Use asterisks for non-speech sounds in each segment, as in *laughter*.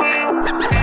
Música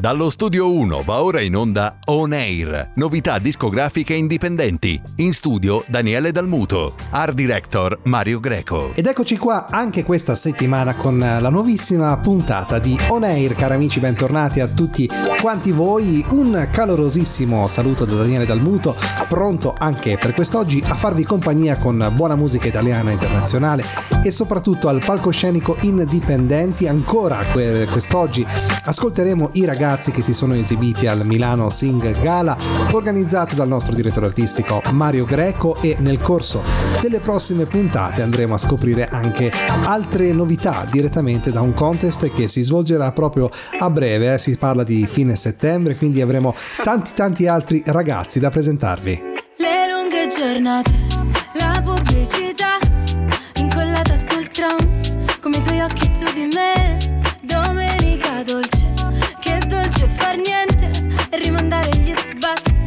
Dallo studio 1 va ora in onda On Air, novità discografiche indipendenti. In studio Daniele Dalmuto, art director Mario Greco. Ed eccoci qua anche questa settimana con la nuovissima puntata di On Air, cari amici, bentornati a tutti quanti voi. Un calorosissimo saluto da Daniele Dalmuto, pronto anche per quest'oggi a farvi compagnia con buona musica italiana e internazionale e soprattutto al palcoscenico indipendenti. Ancora quest'oggi ascolteremo i ragazzi ragazzi che si sono esibiti al Milano Sing Gala organizzato dal nostro direttore artistico Mario Greco e nel corso delle prossime puntate andremo a scoprire anche altre novità direttamente da un contest che si svolgerà proprio a breve, eh? si parla di fine settembre, quindi avremo tanti tanti altri ragazzi da presentarvi. Le lunghe giornate, la pubblicità incollata sul tram, come i tuoi occhi su di me, far niente rimandare gli sbatti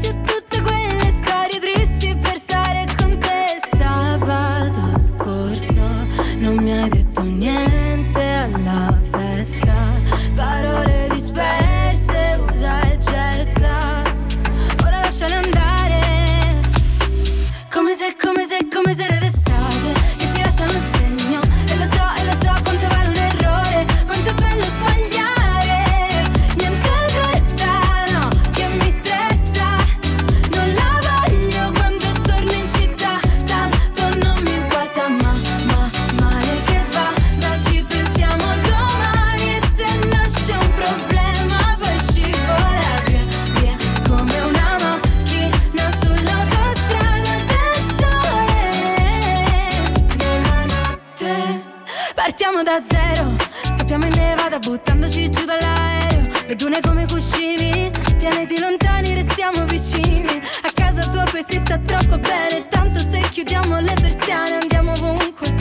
da zero, scappiamo in nevada buttandoci giù dall'aereo. Le dune come cuscini, pianeti lontani restiamo vicini. A casa tua poi si sta troppo bene, tanto se chiudiamo le persiane andiamo ovunque.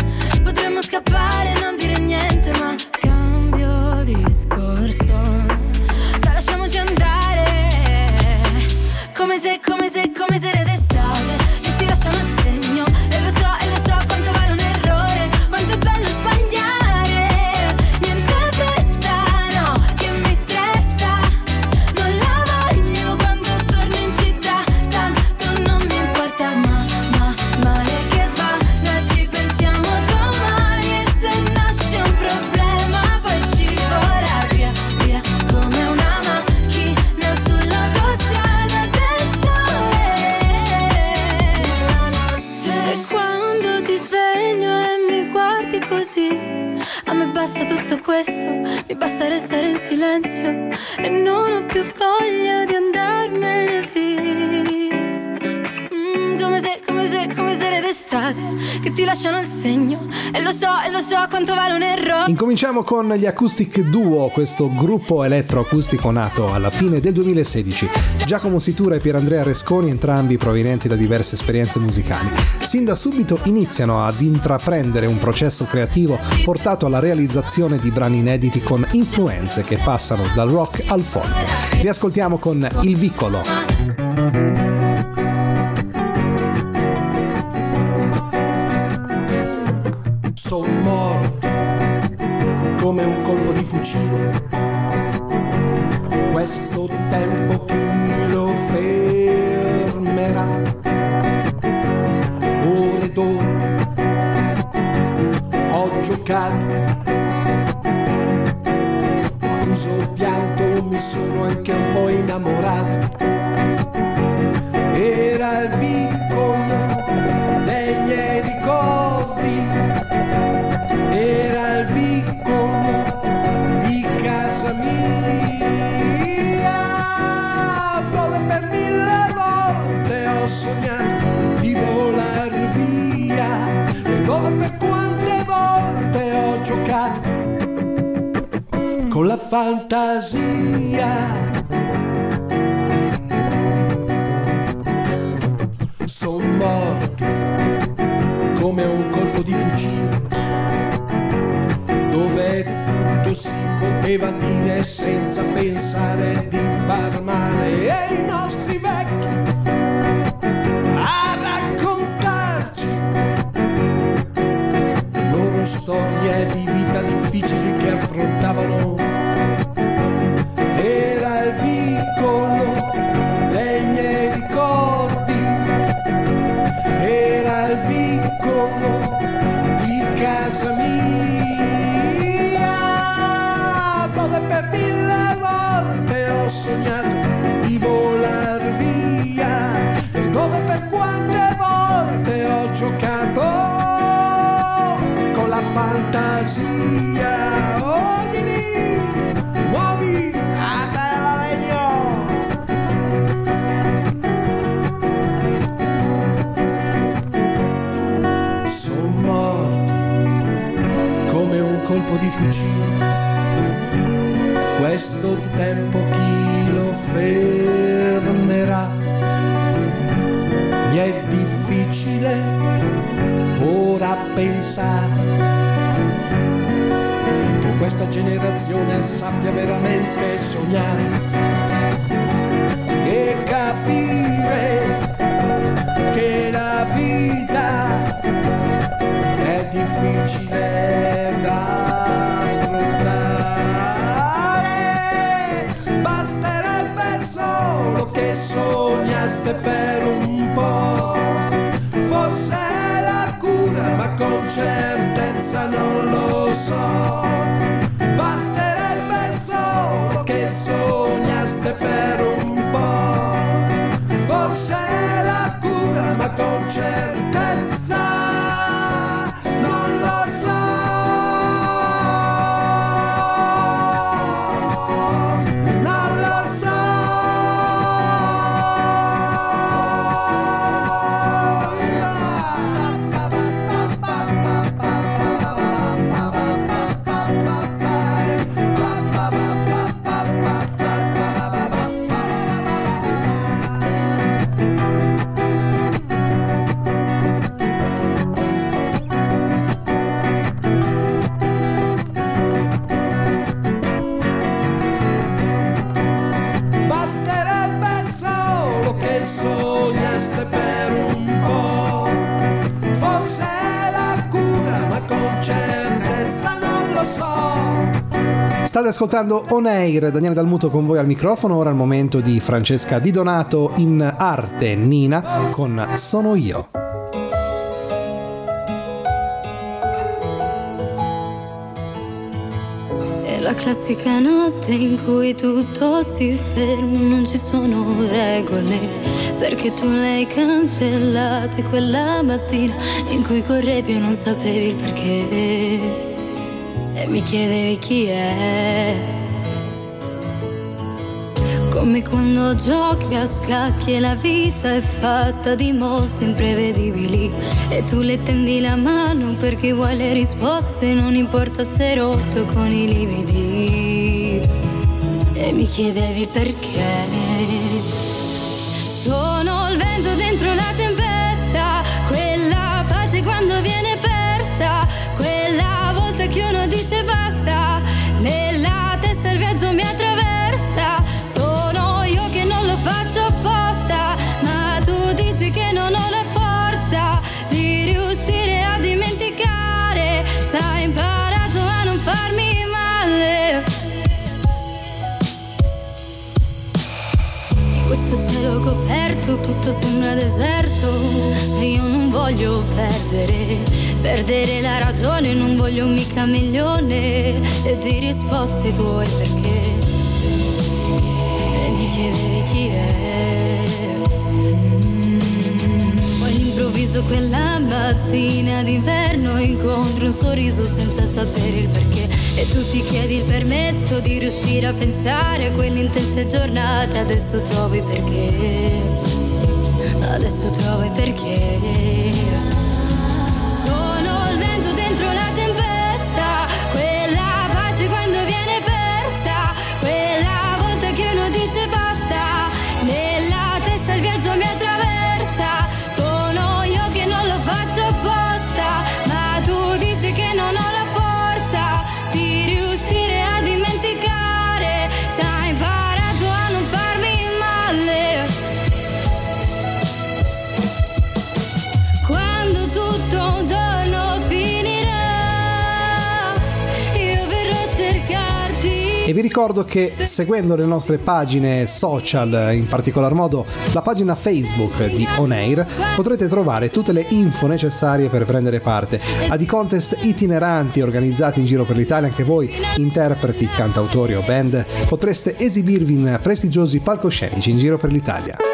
Potremmo scappare e non dire niente, ma cambio discorso. Lo so, lo so quanto vale un errore. Incominciamo con gli Acoustic Duo, questo gruppo elettroacustico nato alla fine del 2016. Giacomo Situra e Pierandrea Resconi, entrambi provenienti da diverse esperienze musicali. Sin da subito iniziano ad intraprendere un processo creativo portato alla realizzazione di brani inediti con influenze che passano dal rock al folk. Li ascoltiamo con Il Vicolo. Con colpo di fucile. Questo tempo chi lo fermerà? Mi è difficile ora pensare che questa generazione sappia veramente sognare e capire che la vita è difficile sognaste per un po'. Forse è la cura, ma con certezza non lo so. Basterebbe solo che sognaste per un po'. Forse è la cura, ma con certezza State ascoltando On Air, Daniele Dalmuto con voi al microfono, ora è il momento di Francesca Di Donato in arte Nina con Sono io. È la classica notte in cui tutto si ferma, non ci sono regole, perché tu l'hai cancellata quella mattina in cui correvi e non sapevi il perché. E mi chiedevi chi è. Come quando giochi a scacchi e la vita è fatta di mosse imprevedibili E tu le tendi la mano perché vuoi le risposte Non importa se rotto con i lividi. E mi chiedevi perché? Sono il vento dentro la tempesta Quella pace quando viene persa Volta che uno dice basta. Nella testa il viaggio mi attraversa. Sono io che non lo faccio apposta. Ma tu dici che non ho la forza Di riuscire a dimenticare. Sai imparato a non farmi male. Questo cielo coperto tutto sembra deserto. E io non voglio perdere, perdere la ragione, non voglio mica milione e di risposte tue perché e mi chiedevi chi è. Poi all'improvviso quella mattina d'inverno incontro un sorriso senza sapere il perché. E tu ti chiedi il permesso di riuscire a pensare a quelle intense giornate adesso trovi perché adesso trovi perché dentro la tempesta E vi ricordo che seguendo le nostre pagine social, in particolar modo la pagina Facebook di On Air, potrete trovare tutte le info necessarie per prendere parte a di contest itineranti organizzati in giro per l'Italia. Anche voi, interpreti, cantautori o band, potreste esibirvi in prestigiosi palcoscenici in giro per l'Italia.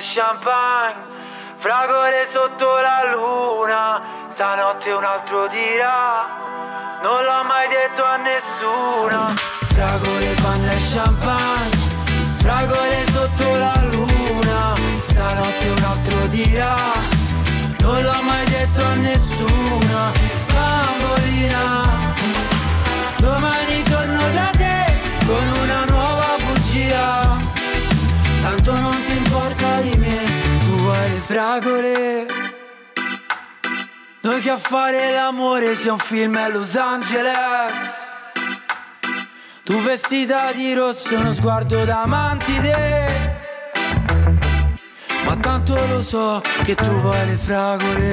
Champagne, fragole sotto la luna, stanotte un altro dirà, non l'ho mai detto a nessuno. Fragole, panna e champagne, fragole sotto la luna, stanotte un altro dirà, non l'ho mai detto a nessuno. Bambolina, fragole. Noi che a fare l'amore sia un film a Los Angeles. Tu vestita di rosso, uno sguardo da mantide. Ma tanto lo so che tu vuoi le fragole.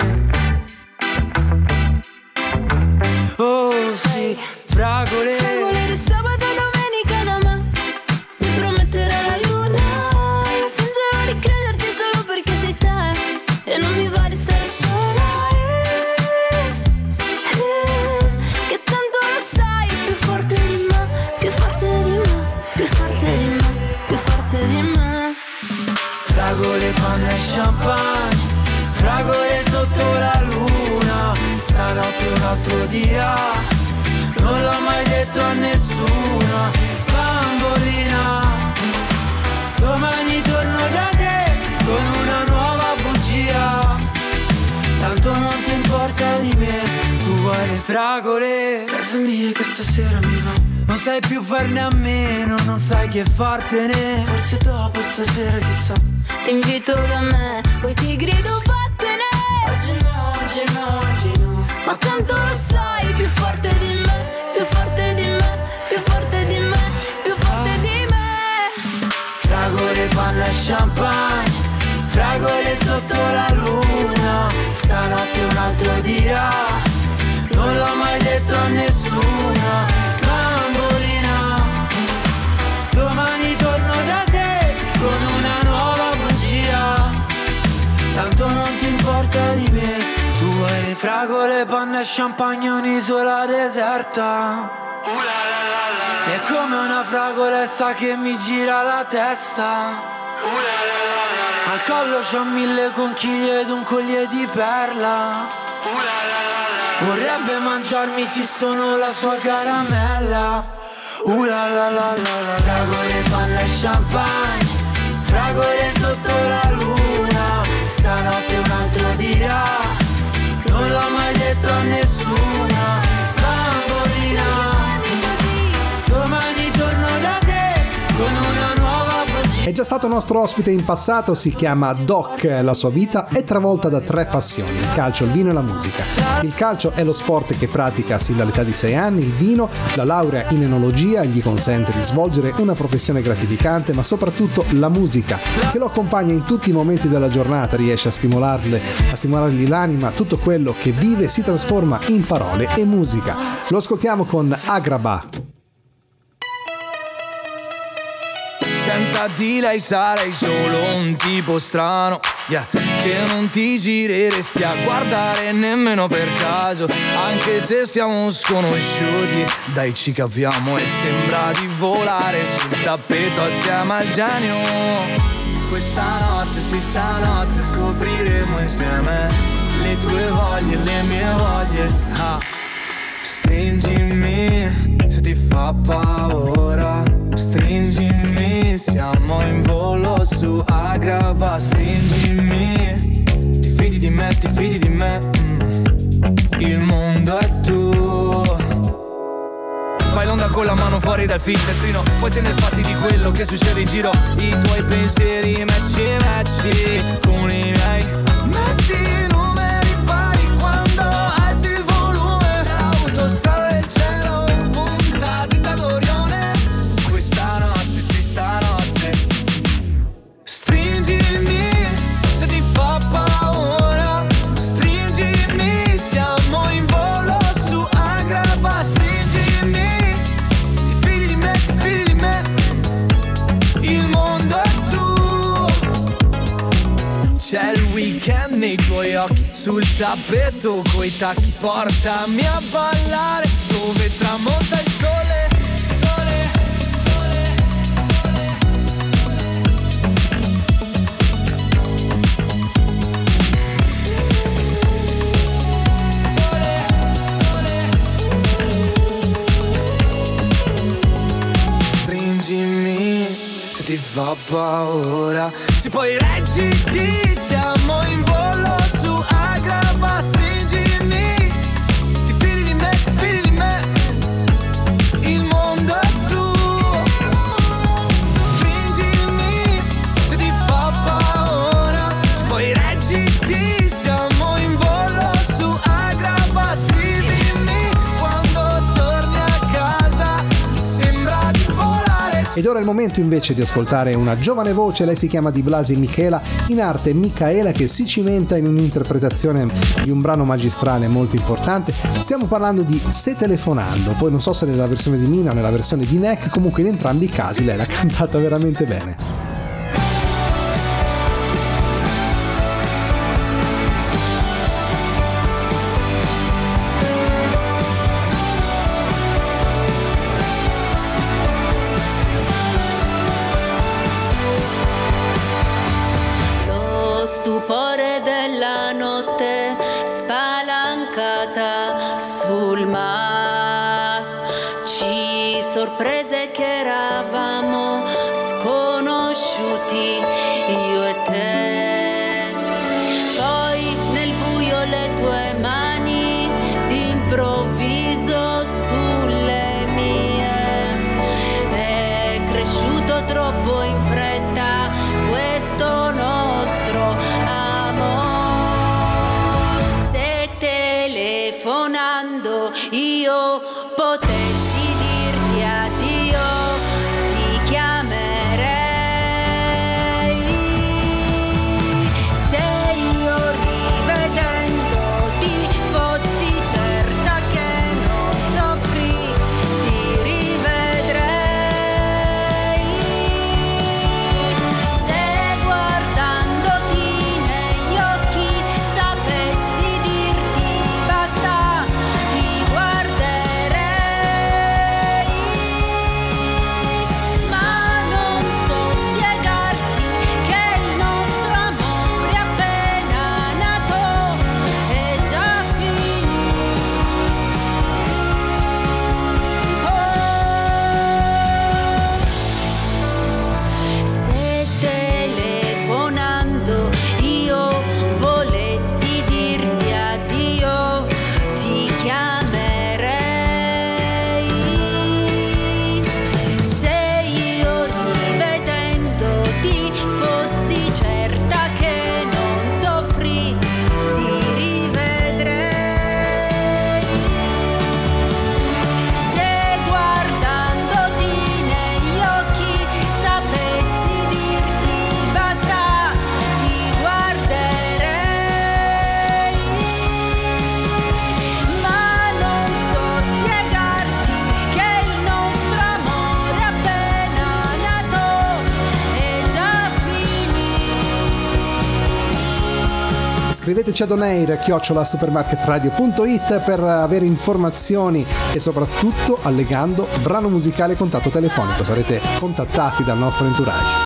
Oh sì. Fragole farne a meno, non sai che fartene. Forse dopo stasera chissà. Ti invito da me, poi ti grido vattene! Oggi no, oggi no, oggi no. Ma tanto lo sai, più forte di me Più forte di me, più forte di me Più forte di me. Fragole, panna e champagne Fragole sotto la luna. Stanotte un altro dirà Non l'ho mai detto a nessuna fragole, panna e champagne Un'isola deserta. È come una fragolessa che mi gira la testa. Al collo c'ho mille conchiglie ed un collier di perla. Vorrebbe mangiarmi se sono la sua caramella. Uh la la la la Fragole, panna e champagne. Fragole sotto già stato nostro ospite in passato, si chiama Doc, la sua vita è travolta da tre passioni, il calcio, il vino e la musica. Il calcio è lo sport che pratica sin dall'età di 6 anni, il vino, la laurea in enologia gli consente di svolgere una professione gratificante, ma soprattutto la musica, che lo accompagna in tutti i momenti della giornata, riesce a stimolarle, a stimolargli l'anima, tutto quello che vive si trasforma in parole e musica. Lo ascoltiamo con Agraba. Senza di lei sarei solo un tipo strano yeah, Che non ti gireresti a guardare nemmeno per caso Anche se siamo sconosciuti. Dai ci capiamo e sembra di volare sul tappeto assieme al genio. Questa notte, sì stanotte scopriremo insieme Le tue voglie, le mie voglie. Ah. Stringimi se ti fa paura Stringimi, siamo in volo su Agraba Stringimi, ti fidi di me, ti fidi di me mm. Il mondo è tuo. Fai l'onda con la mano fuori dal finestrino Poi te ne sbatti di quello che succede in giro. I tuoi pensieri matchi matchi con i miei Metti occhi Sul tappeto coi tacchi Portami a ballare dove tramonta il sole. Sole, se ti fa paura Se poi reggiti siamo in volo su Agraba Stringimi Ti Ed ora è il momento invece di ascoltare una giovane voce, lei si chiama Di Blasi Michela, in arte Micaela che si cimenta in un'interpretazione di un brano magistrale molto importante. Stiamo parlando di Se telefonando, poi non so se nella versione di Mina o nella versione di Neck, comunque in entrambi i casi lei l'ha *laughs* cantata veramente bene. Stupore della notte spalancata sul mar. Ci sorprese Scriveteci ad oneir chiocciola supermarketradio.it per avere informazioni e soprattutto allegando brano musicale e contatto telefonico. Sarete contattati dal nostro entourage.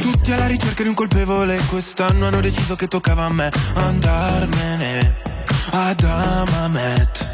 Tutti alla ricerca di un colpevole Quest'anno hanno deciso che toccava a me Andarmene ad Amamet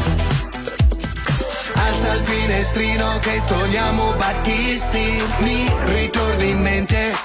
Finestrino che stoniamo Battisti, mi ritorni in mente.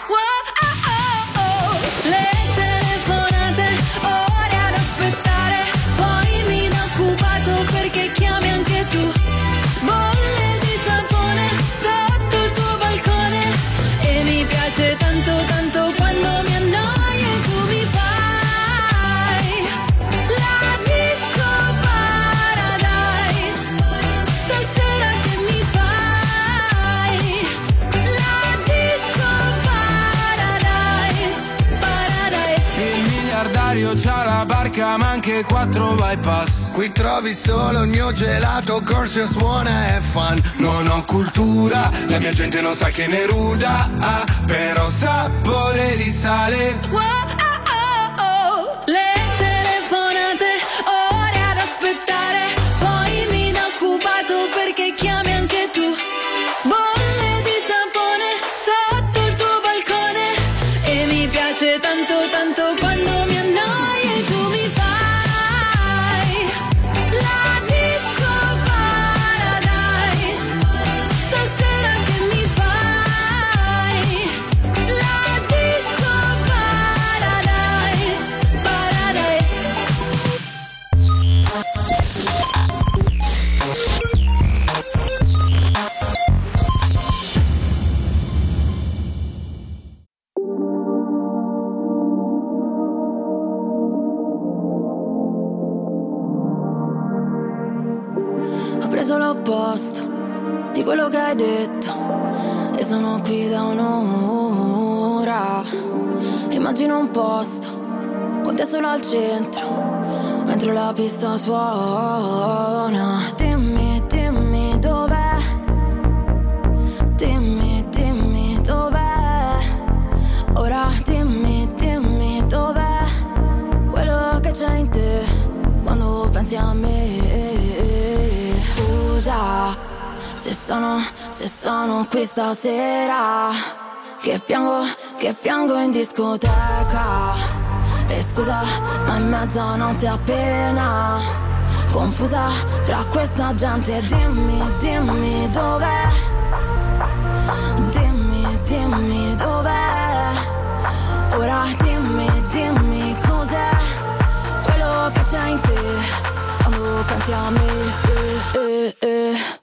Anche quattro bypass. Qui trovi solo il mio gelato, Corsia suona e fan. Non ho cultura, la mia gente non sa che ne ruda, ah, però sapore di sale. Le telefonate, ore ad aspettare, poi mi da occupato perché chiami anche tu. Bolle di sapone sotto il tuo balcone e mi piace tanto tanto quando mi annoi al centro, mentre la pista suona. Dimmi, dimmi dov'è. Dimmi, dimmi dov'è. Ora dimmi, dimmi dov'è. Quello che c'è in te quando pensi a me. Scusa se sono, se sono qui stasera. Che piango, che piango in discoteca. E scusa, ma in mezzo è mezzanotte appena Confusa tra questa gente. Dimmi, dimmi dov'è? Dimmi, dimmi dov'è? Ora dimmi, dimmi cos'è Quello che c'è in te Quando pensi a me. Eh, eh, eh.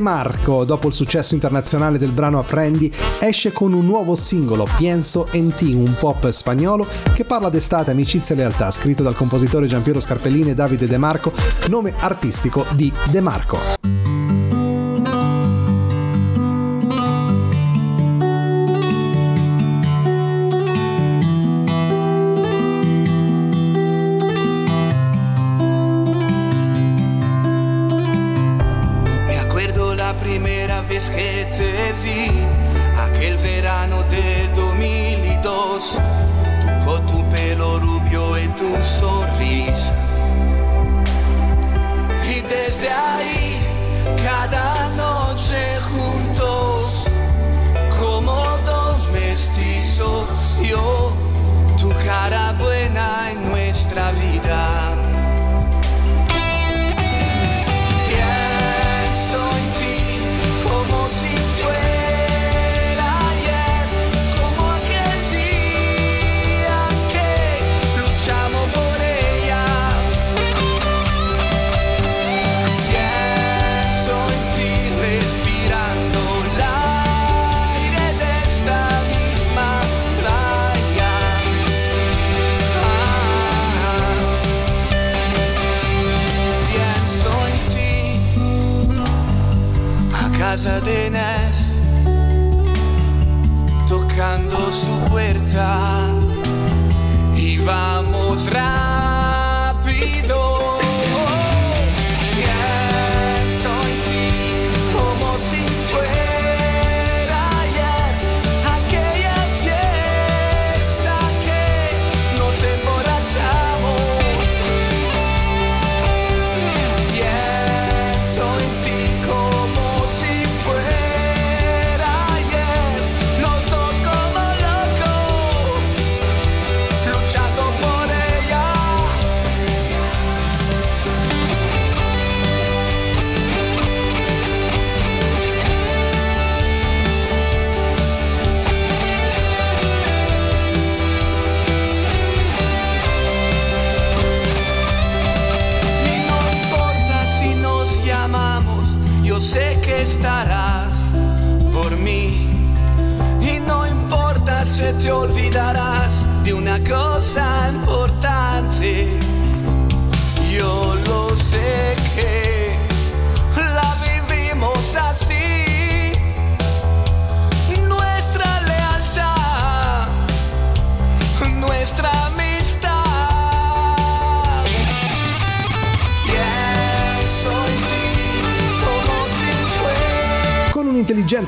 De Marco, dopo il successo internazionale del brano Apprendi, esce con un nuovo singolo, Pienso en ti, un pop spagnolo che parla d'estate, amicizia e lealtà, scritto dal compositore Giampiero Scarpellini e Davide De Marco, nome artistico di De Marco.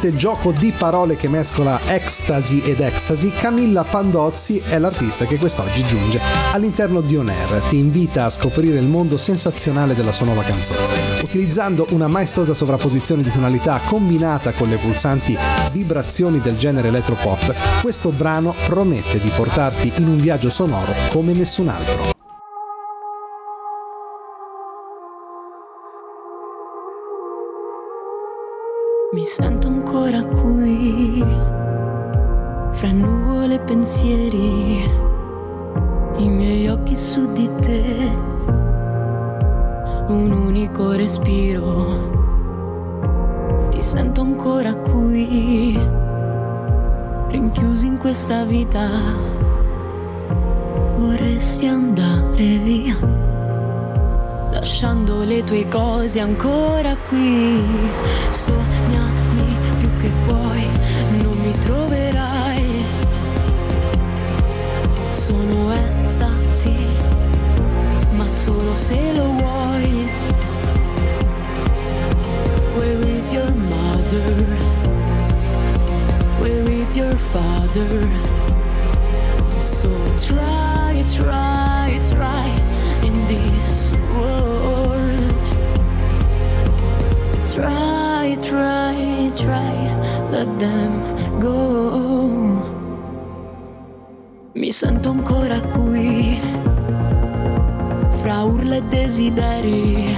Intelligente gioco di parole che mescola ecstasy ed ecstasy, Camilla Pandozzi è l'artista che quest'oggi giunge all'interno di On Air. Ti invita a scoprire il mondo sensazionale della sua nuova canzone. Utilizzando una maestosa sovrapposizione di tonalità combinata con le pulsanti vibrazioni del genere electropop, questo brano promette di portarti in un viaggio sonoro come nessun altro. Mi sento ancora qui, fra nuvole e pensieri, i miei occhi su di te, un unico respiro. Ti sento ancora qui, rinchiusi in questa vita, vorresti andare via lasciando le tue cose ancora qui. Sognami più che puoi, non mi troverai. Sono estasi, ma solo se lo vuoi. Where is your mother? Where is your father? So try, try, try in this world. Try, try, try, let them go. Mi sento ancora qui, fra urla e desideri,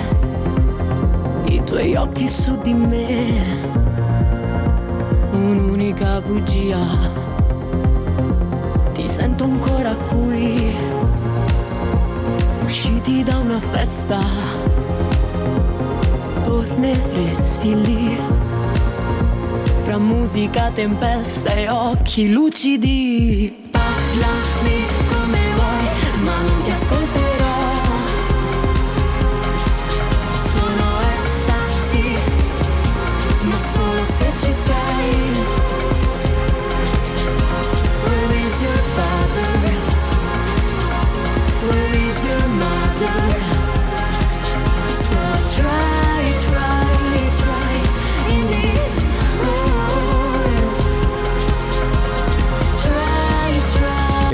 i tuoi occhi su di me, un'unica bugia ti sento ancora qui, usciti da una festa, torneresti lì, fra musica, tempesta e occhi lucidi.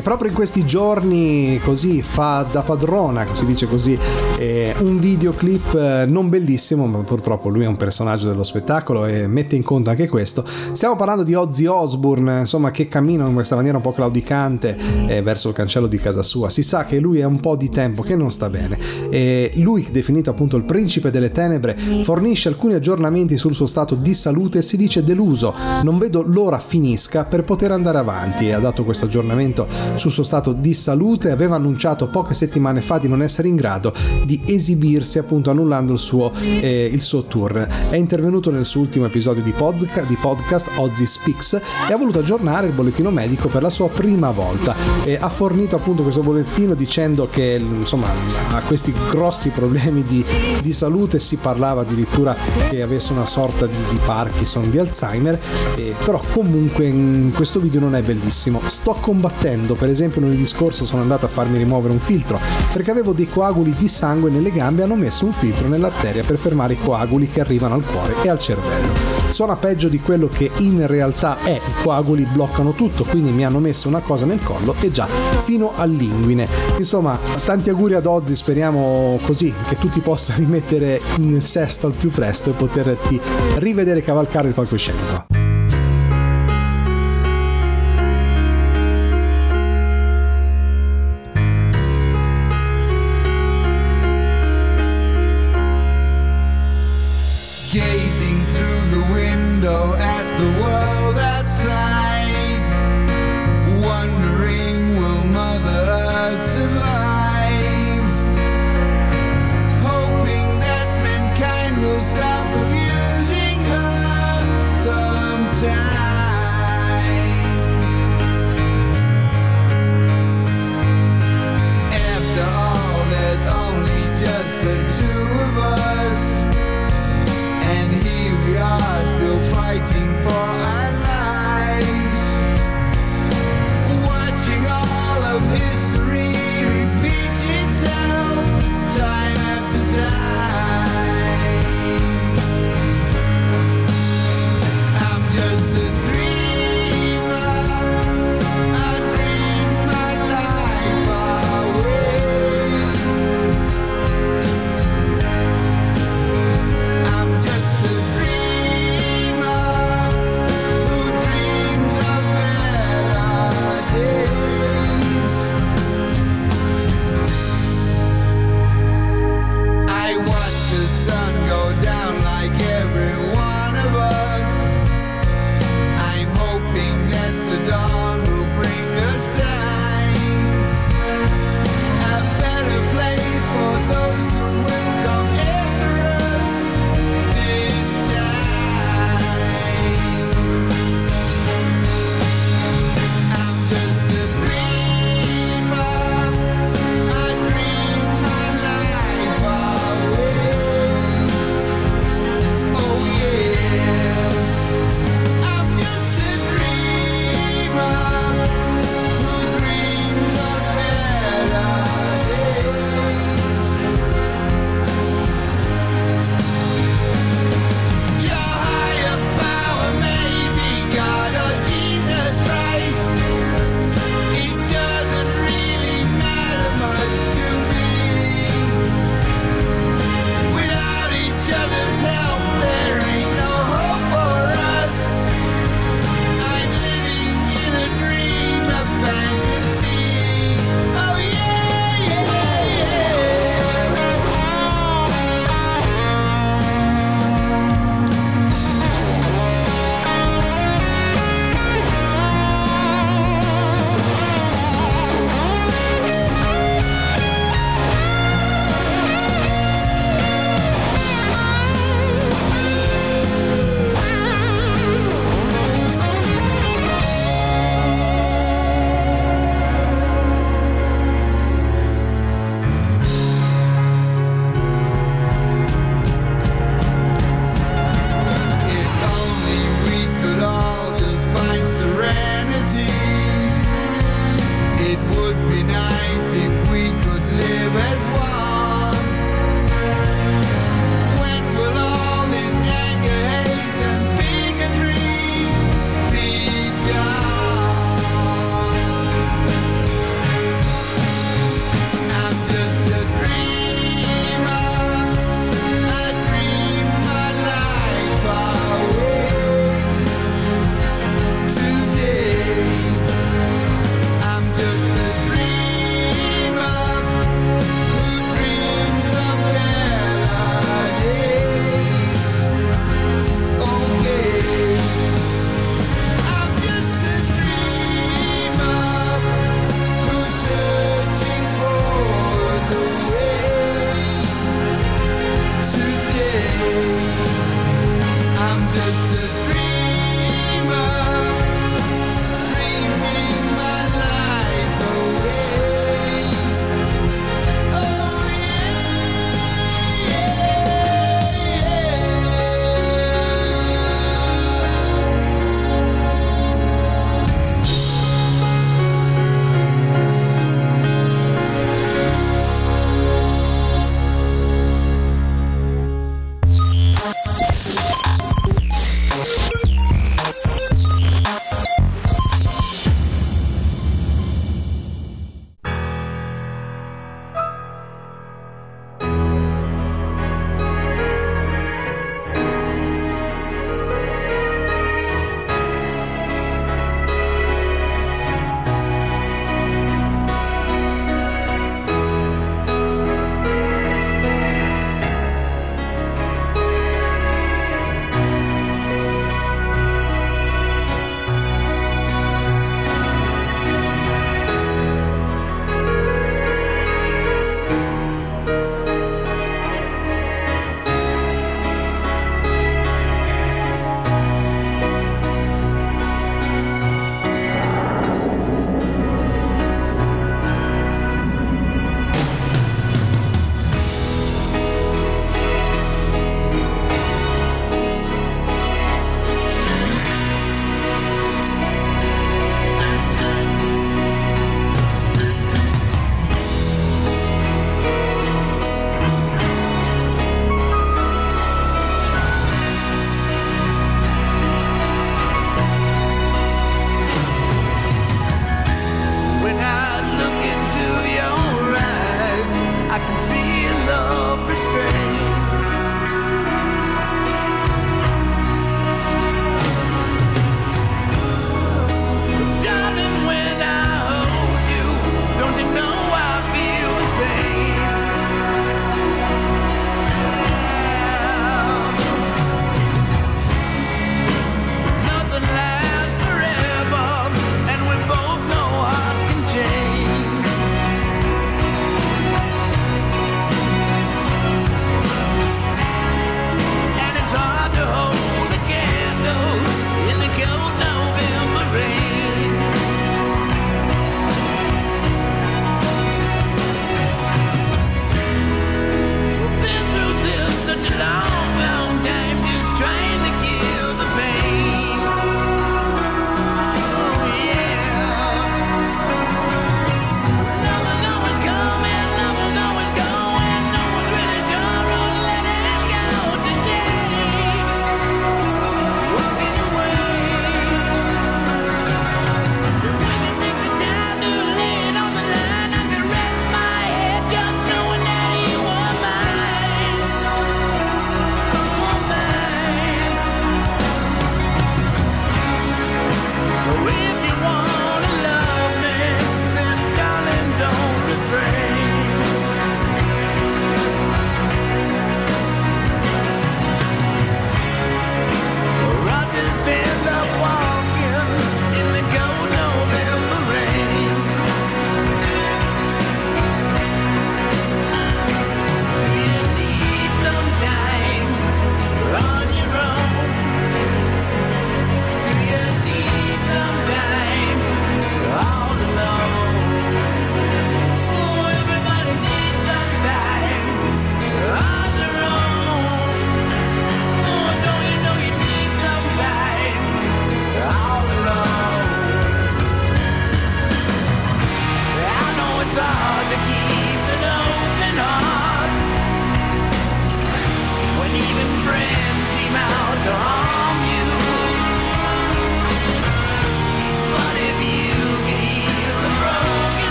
E proprio in questi giorni così fa da padrona, si dice così, eh, un videoclip eh, non bellissimo, ma purtroppo lui è un personaggio dello spettacolo e mette in conto anche questo. Stiamo parlando di Ozzy Osbourne, insomma, che cammina in questa maniera un po' claudicante eh, verso il cancello di casa sua. Si sa che lui è un po' di tempo che non sta bene. E lui, definito appunto il principe delle tenebre, fornisce alcuni aggiornamenti sul suo stato di salute e si dice deluso. Non vedo l'ora finisca per poter andare avanti e ha dato questo aggiornamento sul suo stato di salute. Aveva annunciato poche settimane fa di non essere in grado di esibirsi, appunto annullando il suo, eh, il suo tour. È intervenuto nel suo ultimo episodio di, podca- di podcast Ozzy Speaks e ha voluto aggiornare il bollettino medico per la sua prima volta. E ha fornito appunto questo bollettino dicendo che insomma ha questi grossi problemi di, di salute, si parlava addirittura che avesse una sorta di, di Parkinson, di Alzheimer, e, però comunque in questo video non è bellissimo. Sto combattendo, per esempio lunedì scorso sono andato a farmi rimuovere un filtro perché avevo dei coaguli di sangue nelle gambe hanno messo un filtro nell'arteria per fermare i coaguli che arrivano al cuore e al cervello. Suona peggio di quello che in realtà è, i coaguli bloccano tutto, quindi mi hanno messo una cosa nel collo e già fino all'inguine. Insomma, tanti auguri ad Ozzy, speriamo così che tu ti possa *laughs* rimettere in sesto al più presto e poterti rivedere cavalcare il palcoscenico.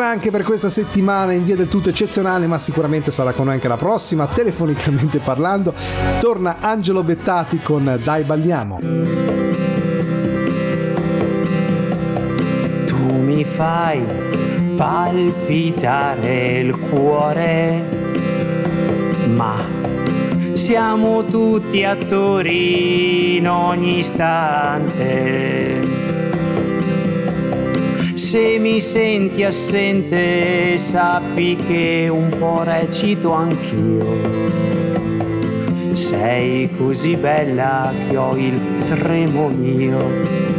Torna anche per questa settimana in via del tutto eccezionale, ma sicuramente sarà con noi anche la prossima, telefonicamente *laughs* parlando. Torna Angelo Bettati con Dai Balliamo. Tu mi fai palpitare il cuore, ma siamo tutti attori in ogni istante se mi senti assente sappi che un po' recito anch'io. Sei così bella che ho il tremo mio.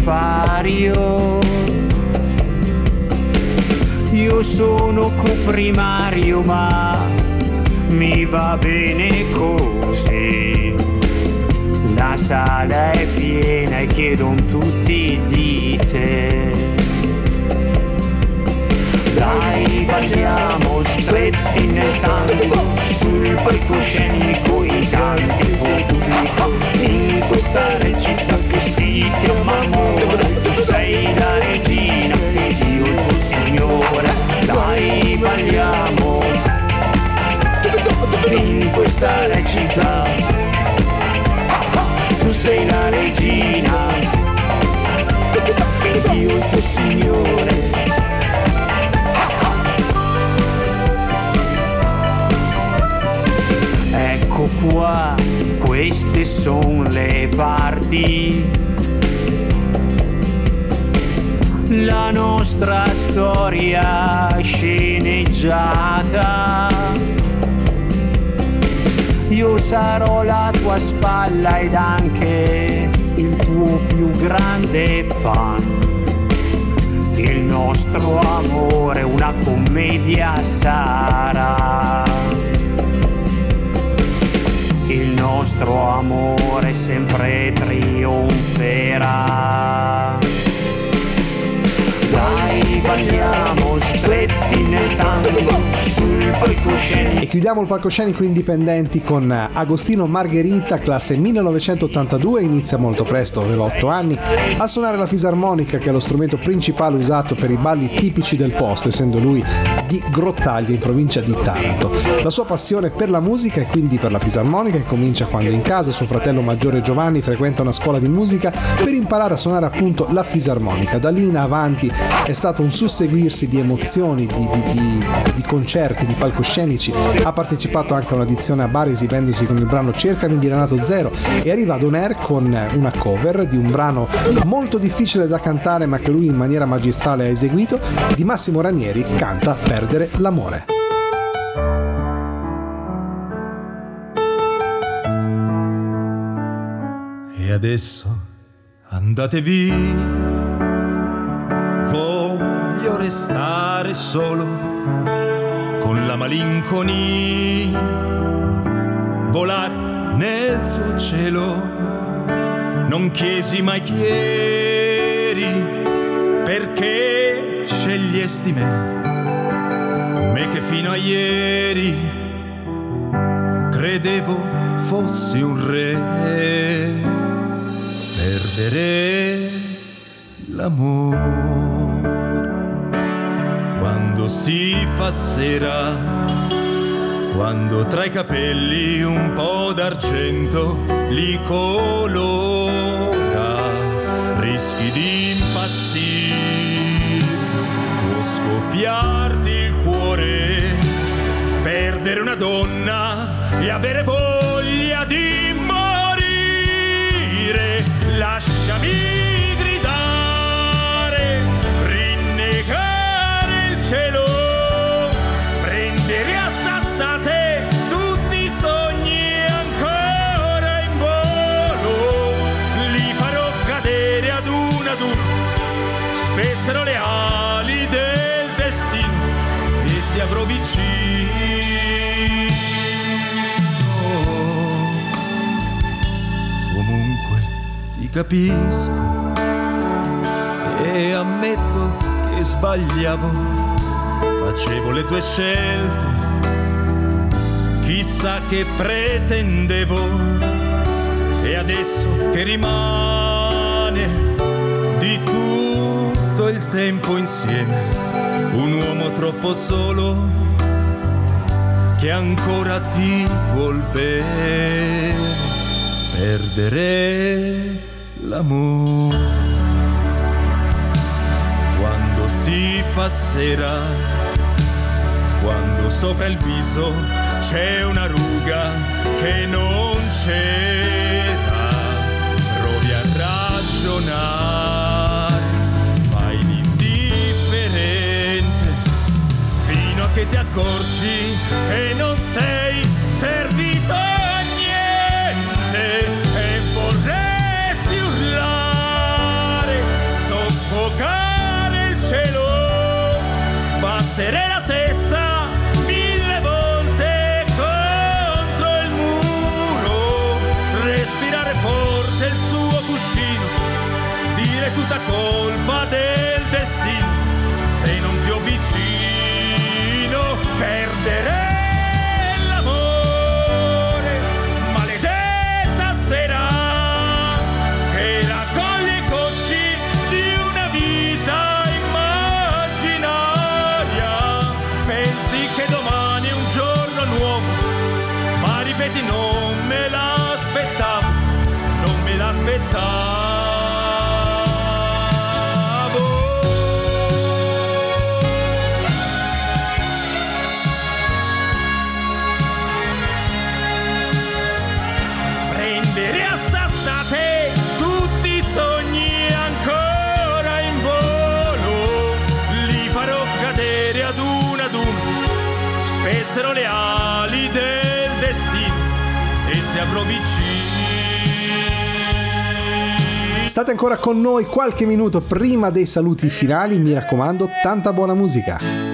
Sipario. Io sono coprimario ma mi va bene così. La sala è piena e chiedono tutti di te. Dai, balliamo stretti nel tango, sul palcoscenico i tanti pubblico, in questa recita che chiama amore, tu sei la regina ed io il tuo signore, dai, balliamo, in questa recita, tu sei la regina ed io il tuo signore. Ecco qua, queste sono le parti. La nostra storia sceneggiata. Io sarò la tua spalla ed anche il tuo più grande fan. Il nostro amore una commedia sarà il nostro amore sempre trionferà. E chiudiamo il palcoscenico indipendenti con Agostino Margherita, classe 1982, inizia molto presto, aveva 8 anni, a suonare la fisarmonica che è lo strumento principale usato per i balli tipici del posto, essendo lui di Grottaglie in provincia di Taranto. La sua passione per la musica e quindi per la fisarmonica comincia quando in casa suo fratello maggiore Giovanni frequenta una scuola di musica per imparare a suonare appunto la fisarmonica. Da lì in avanti è stato un susseguirsi di emozioni, di, di, di, di concerti, di palcoscenici. Ha partecipato anche a un'edizione a Bari esibendosi con il brano Cercami di Renato Zero e arriva ad On Air con una cover di un brano molto difficile da cantare ma che lui in maniera magistrale ha eseguito di Massimo Ranieri, canta Perdere l'amore. E adesso andate via, voglio restare solo con la malinconia, volare nel suo cielo. Non chiesi mai chieri perché scegliesti me, me che fino a ieri credevo fossi un re. Perdere l'amore quando si fa sera, quando tra i capelli un po' d'argento li colora, rischi di impazzire, può scoppiarti il cuore, perdere una donna e avere voglia di morire. Lasciami vicino. Comunque ti capisco e ammetto che sbagliavo, facevo le tue scelte, chissà che pretendevo. E adesso che rimane di tutto il tempo insieme, un uomo troppo solo che ancora ti vuol bene. Perdere l'amore. Quando si fa sera quando sopra il viso c'è una ruga che non c'era provi a ragionare. che ti accorgi che non sei servito. essero le ali del destino e ti avrò vicino. State ancora con noi qualche minuto prima dei saluti finali, mi raccomando, tanta buona musica.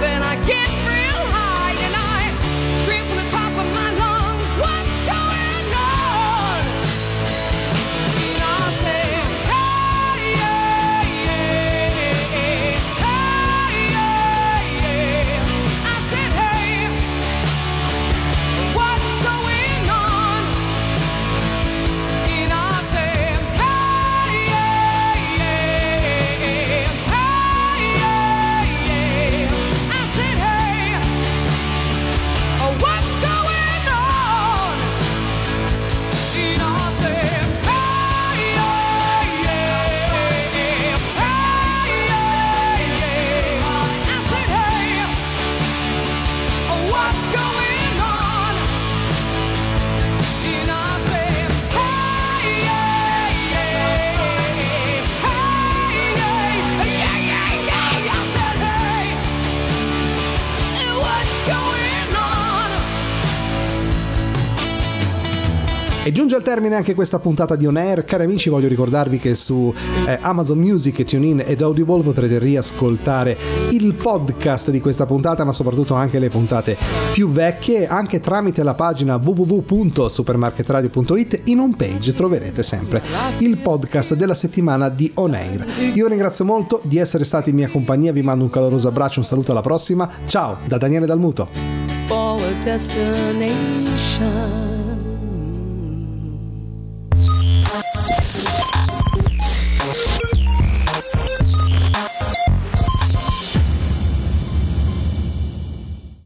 then I get termine anche questa puntata di On Air. Cari amici, voglio ricordarvi che su eh, Amazon Music, TuneIn ed Audible potrete riascoltare il podcast di questa puntata, ma soprattutto anche le puntate più vecchie, anche tramite la pagina www.supermarketradio.it. In home page troverete sempre il podcast della settimana di On Air. Io ringrazio molto di essere stati in mia compagnia, vi mando un caloroso abbraccio, un saluto alla prossima. Ciao da Daniele Dalmuto.